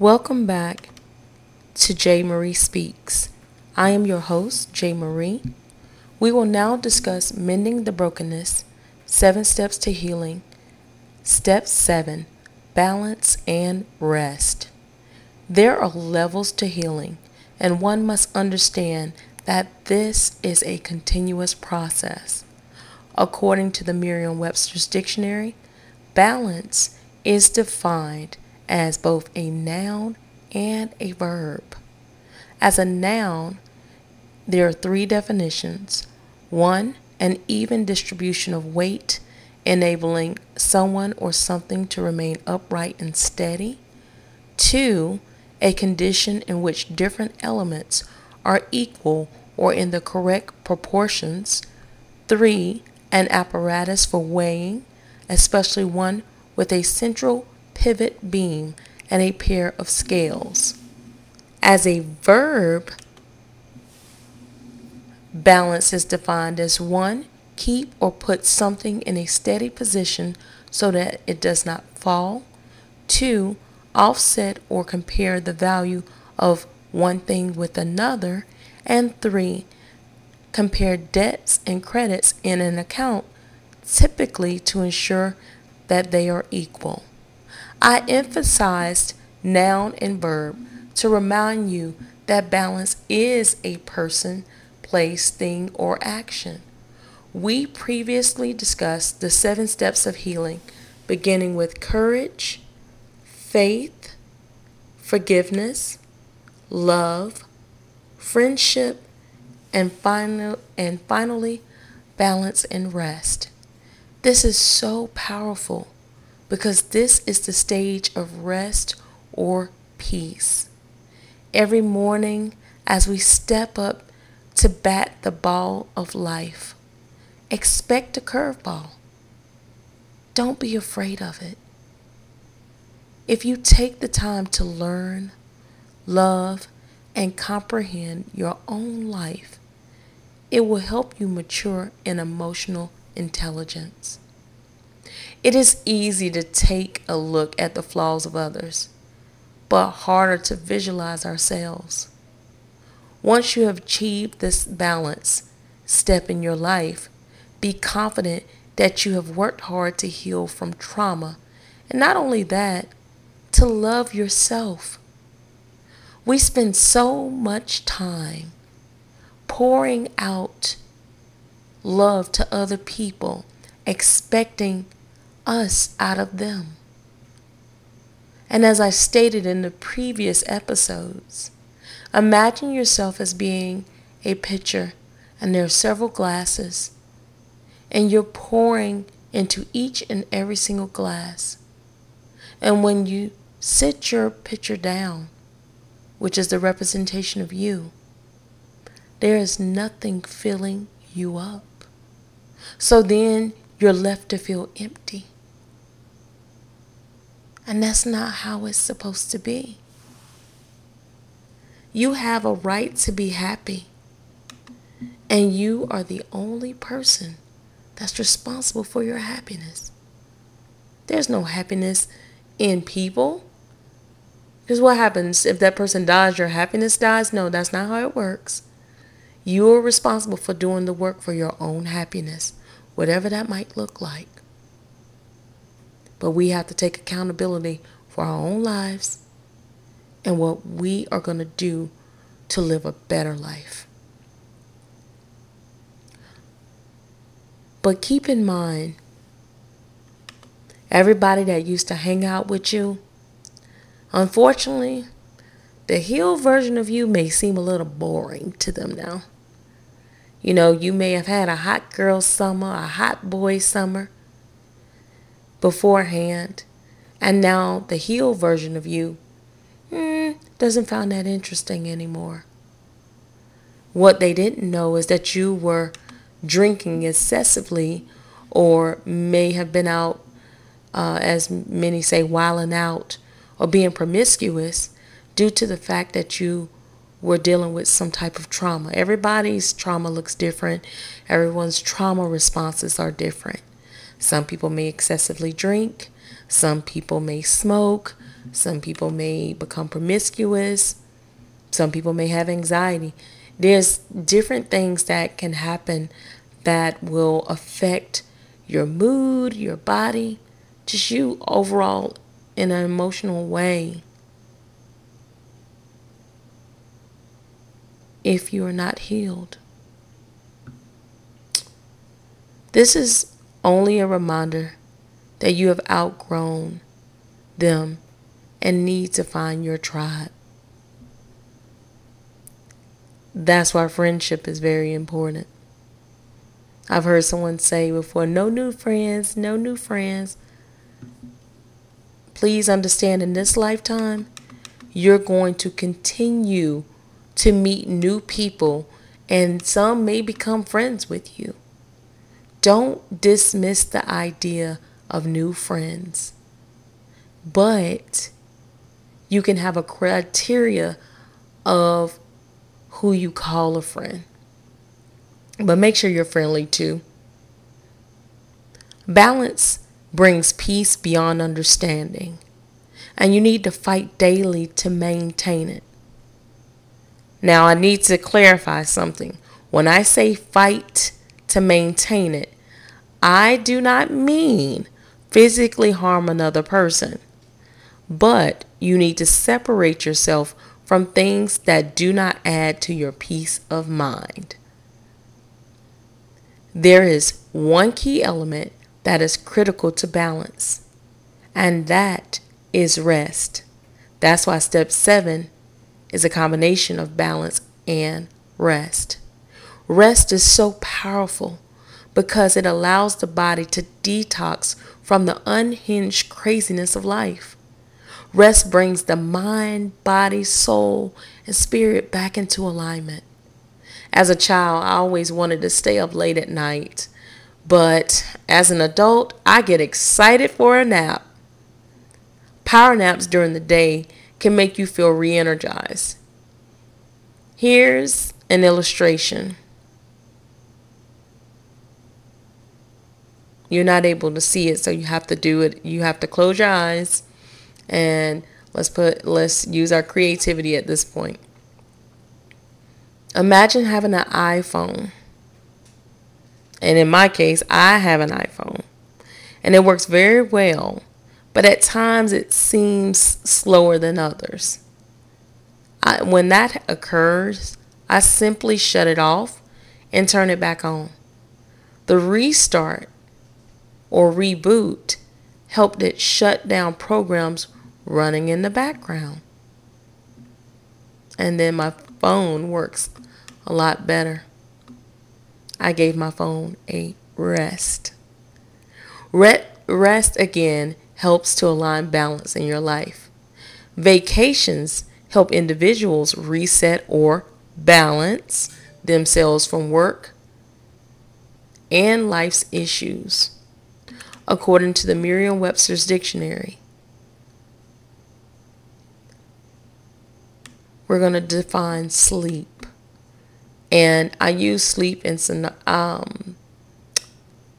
Welcome back to J. Marie Speaks. I am your host, J. Marie. We will now discuss mending the brokenness, seven steps to healing. Step seven balance and rest. There are levels to healing, and one must understand that this is a continuous process. According to the Merriam Webster's Dictionary, balance is defined as both a noun and a verb. As a noun, there are three definitions. One, an even distribution of weight, enabling someone or something to remain upright and steady. Two, a condition in which different elements are equal or in the correct proportions. Three, an apparatus for weighing, especially one with a central pivot beam and a pair of scales. As a verb, balance is defined as one, keep or put something in a steady position so that it does not fall. Two, offset or compare the value of one thing with another. And three, compare debts and credits in an account, typically to ensure that they are equal. I emphasized noun and verb to remind you that balance is a person, place, thing, or action. We previously discussed the seven steps of healing, beginning with courage, faith, forgiveness, love, friendship, and, final, and finally, balance and rest. This is so powerful because this is the stage of rest or peace. Every morning, as we step up to bat the ball of life, expect a curveball. Don't be afraid of it. If you take the time to learn, love, and comprehend your own life, it will help you mature in emotional intelligence. It is easy to take a look at the flaws of others, but harder to visualize ourselves. Once you have achieved this balance step in your life, be confident that you have worked hard to heal from trauma. And not only that, to love yourself. We spend so much time pouring out love to other people, expecting us out of them. And as I stated in the previous episodes, imagine yourself as being a pitcher and there are several glasses and you're pouring into each and every single glass. And when you sit your pitcher down, which is the representation of you, there is nothing filling you up. So then you're left to feel empty. And that's not how it's supposed to be. You have a right to be happy. And you are the only person that's responsible for your happiness. There's no happiness in people. Because what happens if that person dies, your happiness dies? No, that's not how it works. You are responsible for doing the work for your own happiness, whatever that might look like. But we have to take accountability for our own lives and what we are going to do to live a better life. But keep in mind, everybody that used to hang out with you, unfortunately, the healed version of you may seem a little boring to them now. You know, you may have had a hot girl summer, a hot boy summer, beforehand, and now the healed version of you mm, doesn't find that interesting anymore. What they didn't know is that you were drinking excessively or may have been out, uh, as many say, wilding out or being promiscuous due to the fact that you were dealing with some type of trauma. Everybody's trauma looks different, everyone's trauma responses are different. Some people may excessively drink, some people may smoke, Some people may become promiscuous. Some people may have anxiety. There's different things that can happen that will affect your mood, your body, just you overall in an emotional way. If you are not healed, this is only a reminder that you have outgrown them and need to find your tribe. That's why friendship is very important. I've heard someone say before no new friends, no new friends. Please understand in this lifetime, you're going to continue to meet new people, and some may become friends with you. Don't dismiss the idea of new friends, but you can have a criteria of who you call a friend. But make sure you're friendly too. Balance brings peace beyond understanding, and you need to fight daily to maintain it. Now, I need to clarify something. When I say fight to maintain it, I do not mean physically harm another person, but you need to separate yourself from things that do not add to your peace of mind. There is one key element that is critical to balance, and that is rest. That's why step seven is a combination of balance and rest. Rest is so powerful because it allows the body to detox from the unhinged craziness of life. Rest brings the mind, body, soul, and spirit back into alignment. As a child, I always wanted to stay up late at night, but as an adult, I get excited for a nap. Power naps during the day can make you feel re energized. Here's an illustration. You're not able to see it, so you have to do it. You have to close your eyes and let's put let's use our creativity at this point. Imagine having an iPhone. And in my case, I have an iPhone. And it works very well, but at times it seems slower than others. I, when that occurs, I simply shut it off and turn it back on. The restart or reboot helped it shut down programs running in the background. And then my phone works a lot better. I gave my phone a rest. Rest again helps to align balance in your life. Vacations help individuals reset or balance themselves from work and life's issues. According to the Merriam Webster's Dictionary, we're going to define sleep. And I use sleep in um,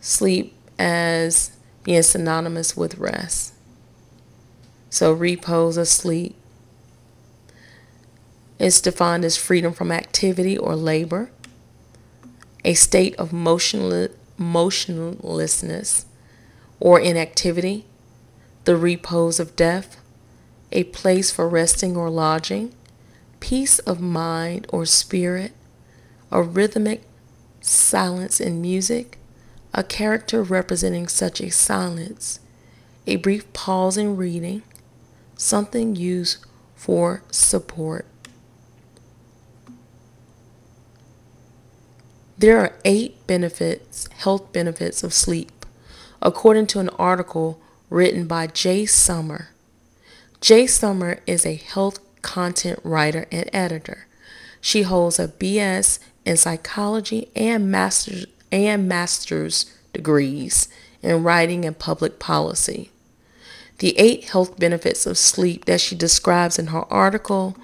sleep as being synonymous with rest. So repose or sleep is defined as freedom from activity or labor, a state of motionless, motionlessness or inactivity, the repose of death, a place for resting or lodging, peace of mind or spirit, a rhythmic silence in music, a character representing such a silence, a brief pause in reading, something used for support. There are eight benefits, health benefits of sleep, according to an article written by Jay Summer. Jay Summer is a health content writer and editor. She holds a BS in psychology and master's and master's degrees in writing and public policy. The eight health benefits of sleep that she describes in her article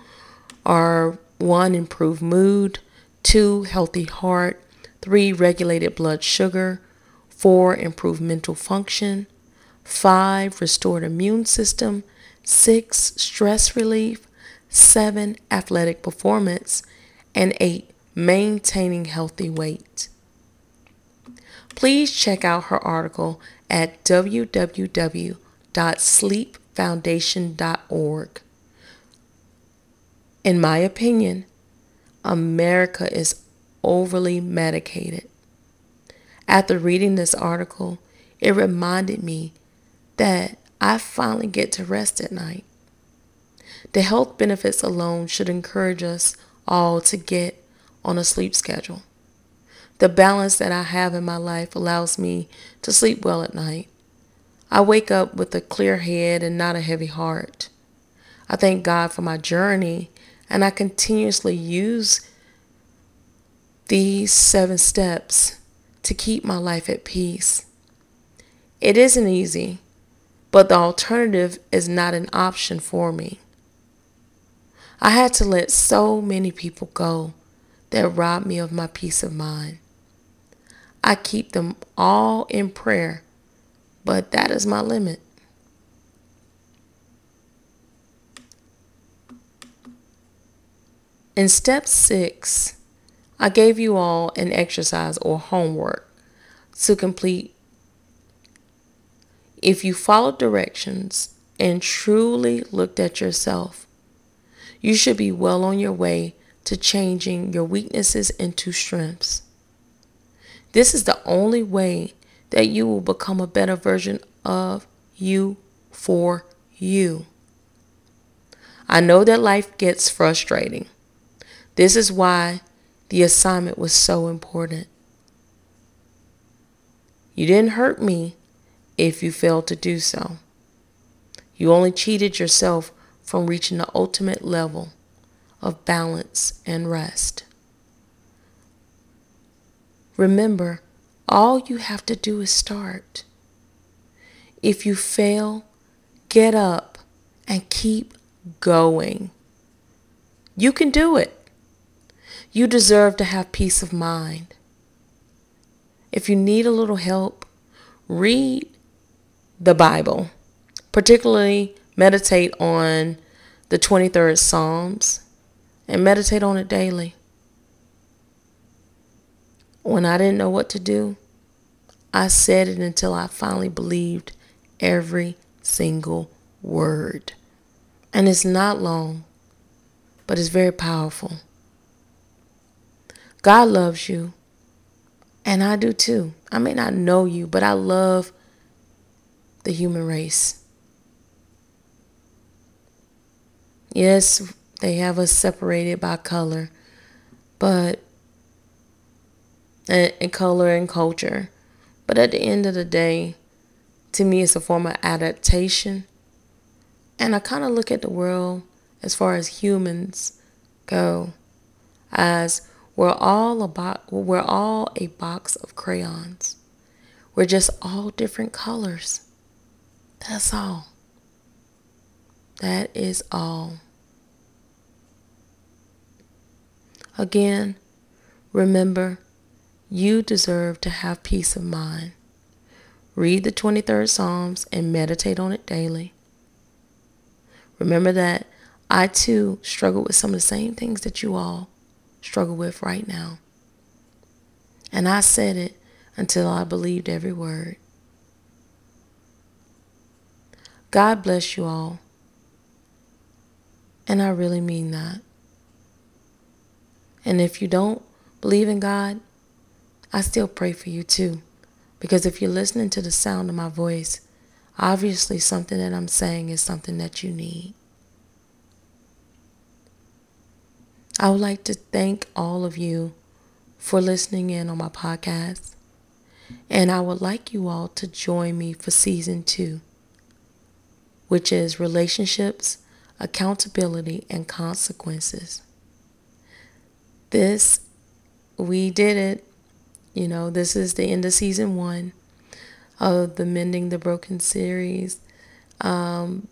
are one, improved mood, two, healthy heart, three, regulated blood sugar, four, improved mental function, five, restored immune system, six, stress relief, seven, athletic performance, and eight, maintaining healthy weight. Please check out her article at www.sleepfoundation.org. In my opinion, America is overly medicated. After reading this article, it reminded me that I finally get to rest at night. The health benefits alone should encourage us all to get on a sleep schedule. The balance that I have in my life allows me to sleep well at night. I wake up with a clear head and not a heavy heart. I thank God for my journey and I continuously use these seven steps to keep my life at peace. It isn't easy, but the alternative is not an option for me. I had to let so many people go that robbed me of my peace of mind. I keep them all in prayer, but that is my limit. In step six, I gave you all an exercise or homework to complete. If you followed directions and truly looked at yourself, you should be well on your way to changing your weaknesses into strengths. This is the only way that you will become a better version of you for you. I know that life gets frustrating. This is why the assignment was so important. You didn't hurt me if you failed to do so. You only cheated yourself from reaching the ultimate level of balance and rest. Remember, all you have to do is start. If you fail, get up and keep going. You can do it. You deserve to have peace of mind. If you need a little help, read the Bible, particularly meditate on the 23rd Psalms and meditate on it daily. When I didn't know what to do, I said it until I finally believed every single word. And it's not long, but it's very powerful. God loves you. And I do too. I may not know you, but I love the human race. Yes, they have us separated by color, but and, and color and culture. But at the end of the day, to me, it's a form of adaptation. And I kind of look at the world as far as humans go as we're all about we're all a box of crayons. We're just all different colors. That's all. That is all. Again, remember, you deserve to have peace of mind. Read the 23rd Psalms and meditate on it daily. Remember that I too struggle with some of the same things that you all struggle with right now. And I said it until I believed every word. God bless you all. And I really mean that. And if you don't believe in God, I still pray for you too. Because if you're listening to the sound of my voice, obviously something that I'm saying is something that you need. I would like to thank all of you for listening in on my podcast. And I would like you all to join me for season two, which is relationships, accountability, and consequences. This, we did it. You know, this is the end of season one of the Mending the Broken series. Um,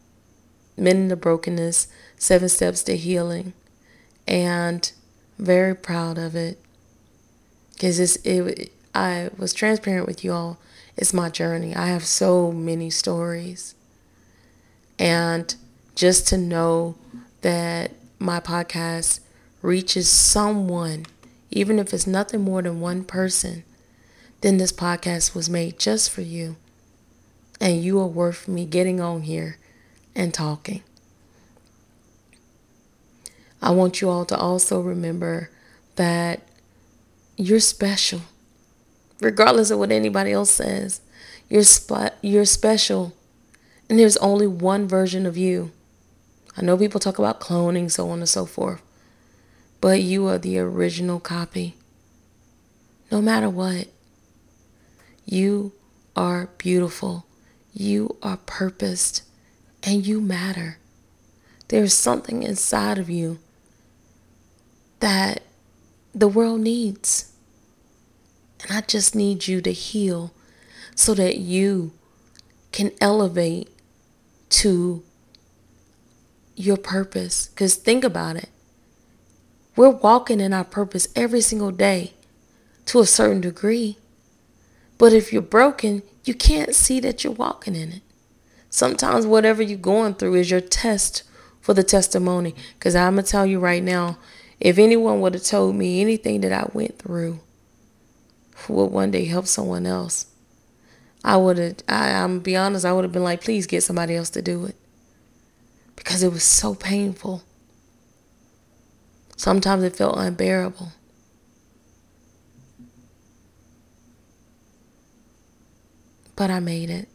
Mending the Brokenness, Seven Steps to Healing and very proud of it because it's it I was transparent with you all it's my journey I have so many stories and just to know that my podcast reaches someone, even if it's nothing more than one person, then this podcast was made just for you. And you are worth me getting on here and talking. I want you all to also remember that you're special. Regardless of what anybody else says, you're, sp- you're special. And there's only one version of you. I know people talk about cloning, so on and so forth. But you are the original copy. No matter what, you are beautiful. You are purposed. And you matter. There's something inside of you that the world needs. And I just need you to heal so that you can elevate to your purpose. Because think about it. We're walking in our purpose every single day to a certain degree. But if you're broken, you can't see that you're walking in it. Sometimes whatever you're going through is your test for the testimony. Because I'm going to tell you right now, if anyone would have told me anything that I went through would one day help someone else, I would have, I'm be honest, I would have been like, please get somebody else to do it. Because it was so painful. Sometimes it felt unbearable. But I made it.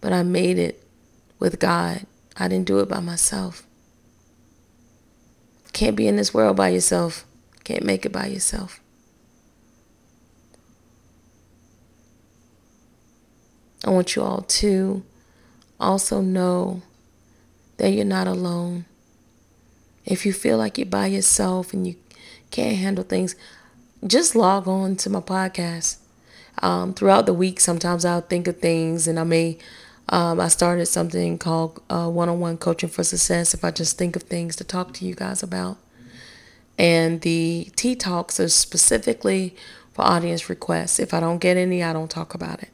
But I made it with God. I didn't do it by myself. Can't be in this world by yourself. Can't make it by yourself. I want you all to also know that you're not alone. If you feel like you're by yourself and you can't handle things, just log on to my podcast. Um, throughout the week, sometimes I'll think of things and I may um, I started something called One on One Coaching for Success. If I just think of things to talk to you guys about. And the Tea Talks are specifically for audience requests. If I don't get any, I don't talk about it.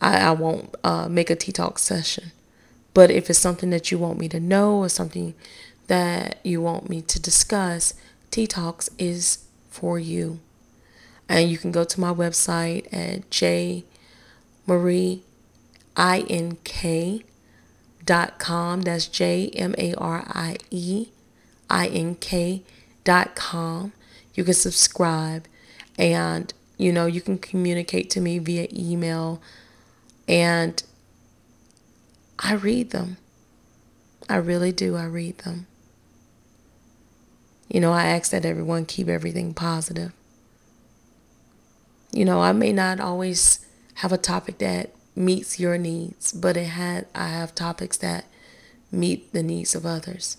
I, I won't uh, make a Tea Talk session. But if it's something that you want me to know or something that you want me to discuss, Tea Talks is for you. And you can go to my website at J dot com. That's J M A R I E I N K dot com. You can subscribe and you know, you can communicate to me via email and I read them. I really do. I read them. You know, I ask that everyone keep everything positive. You know, I may not always have a topic that meets your needs, but it had I have topics that meet the needs of others.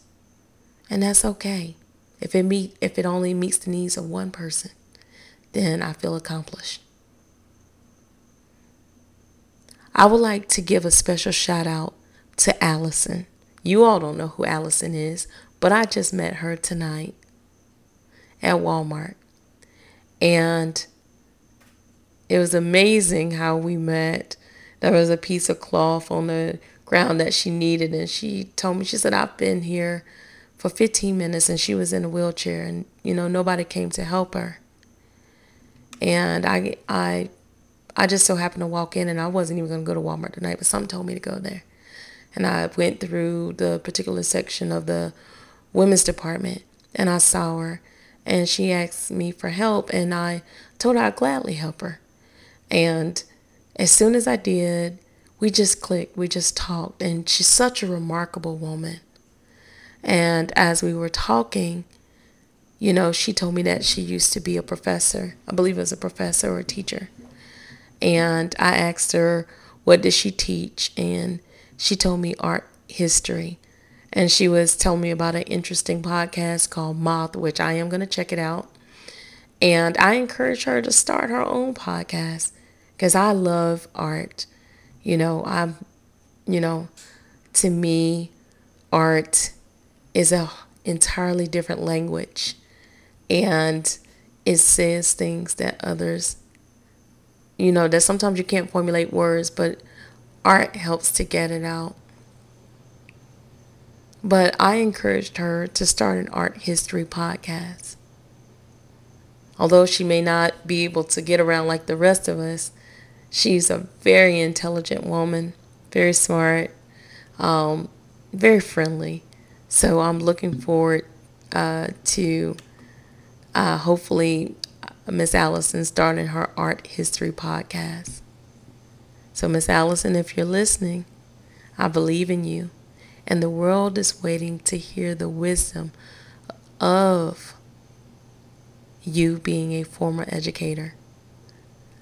And that's okay. If it meet if it only meets the needs of one person, then I feel accomplished. I would like to give a special shout out to Allison. You all don't know who Allison is, but I just met her tonight at Walmart. And it was amazing how we met there was a piece of cloth on the ground that she needed and she told me she said i've been here for 15 minutes and she was in a wheelchair and you know nobody came to help her. And i i i just so happened to walk in and i wasn't even going to go to walmart tonight but something told me to go there. And i went through the particular section of the women's department and i saw her and she asked me for help and i told her i'd gladly help her. And as soon as I did, we just clicked, we just talked, and she's such a remarkable woman. And as we were talking, you know, she told me that she used to be a professor. I believe it was a professor or a teacher. And I asked her, what did she teach? And she told me art history. And she was telling me about an interesting podcast called Moth, which I am going to check it out. And I encourage her to start her own podcast because I love art. You know, I'm, you know, to me, art is a entirely different language, and it says things that others, you know, that sometimes you can't formulate words, but art helps to get it out. But I encouraged her to start an art history podcast. Although she may not be able to get around like the rest of us, she's a very intelligent woman, very smart, um, very friendly. So I'm looking forward uh, to uh, hopefully uh, Miss Allison starting her art history podcast. So, Miss Allison, if you're listening, I believe in you. And the world is waiting to hear the wisdom of you being a former educator.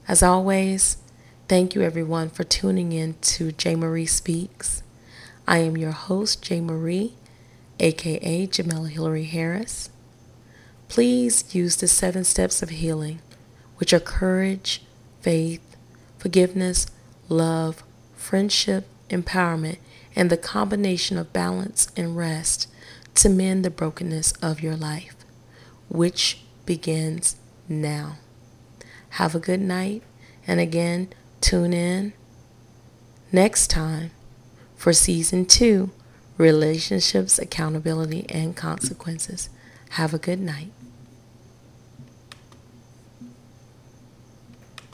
As always, thank you everyone for tuning in to J. Marie Speaks. I am your host, J. Marie, aka Jamela Hillary Harris. Please use the seven steps of healing, which are courage, faith, forgiveness, love, friendship, empowerment, and the combination of balance and rest to mend the brokenness of your life, which begins now. Have a good night, and again, tune in next time for season two relationships, accountability, and consequences. Have a good night.